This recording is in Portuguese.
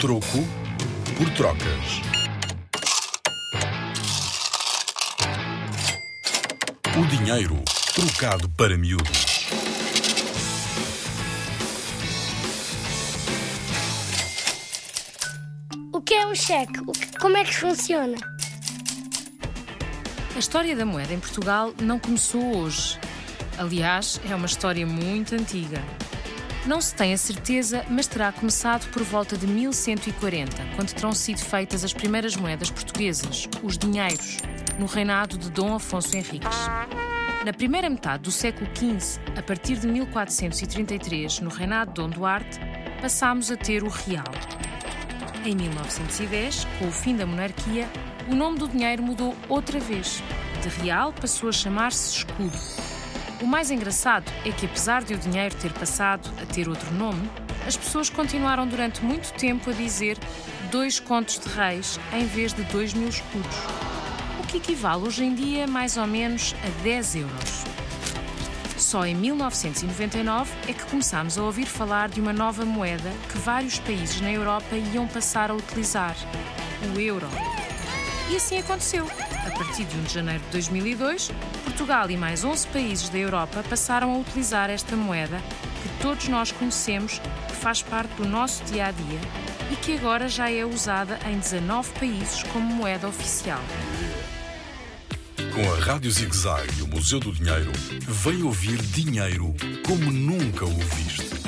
Troco por trocas. O dinheiro trocado para miúdos. O que é um cheque? O que- como é que funciona? A história da moeda em Portugal não começou hoje. Aliás, é uma história muito antiga. Não se tem a certeza, mas terá começado por volta de 1140, quando terão sido feitas as primeiras moedas portuguesas, os dinheiros, no reinado de Dom Afonso Henriques. Na primeira metade do século XV, a partir de 1433, no reinado de Dom Duarte, passámos a ter o real. Em 1910, com o fim da monarquia, o nome do dinheiro mudou outra vez. De real passou a chamar-se escudo. O mais engraçado é que, apesar de o dinheiro ter passado a ter outro nome, as pessoas continuaram durante muito tempo a dizer dois contos de reis em vez de dois mil escudos. O que equivale hoje em dia mais ou menos a 10 euros. Só em 1999 é que começámos a ouvir falar de uma nova moeda que vários países na Europa iam passar a utilizar: o euro. E assim aconteceu. A partir de 1 de janeiro de 2002, Portugal e mais 11 países da Europa passaram a utilizar esta moeda que todos nós conhecemos, que faz parte do nosso dia a dia e que agora já é usada em 19 países como moeda oficial. Com a Rádio ZigZag e o Museu do Dinheiro, vem ouvir dinheiro como nunca o viste.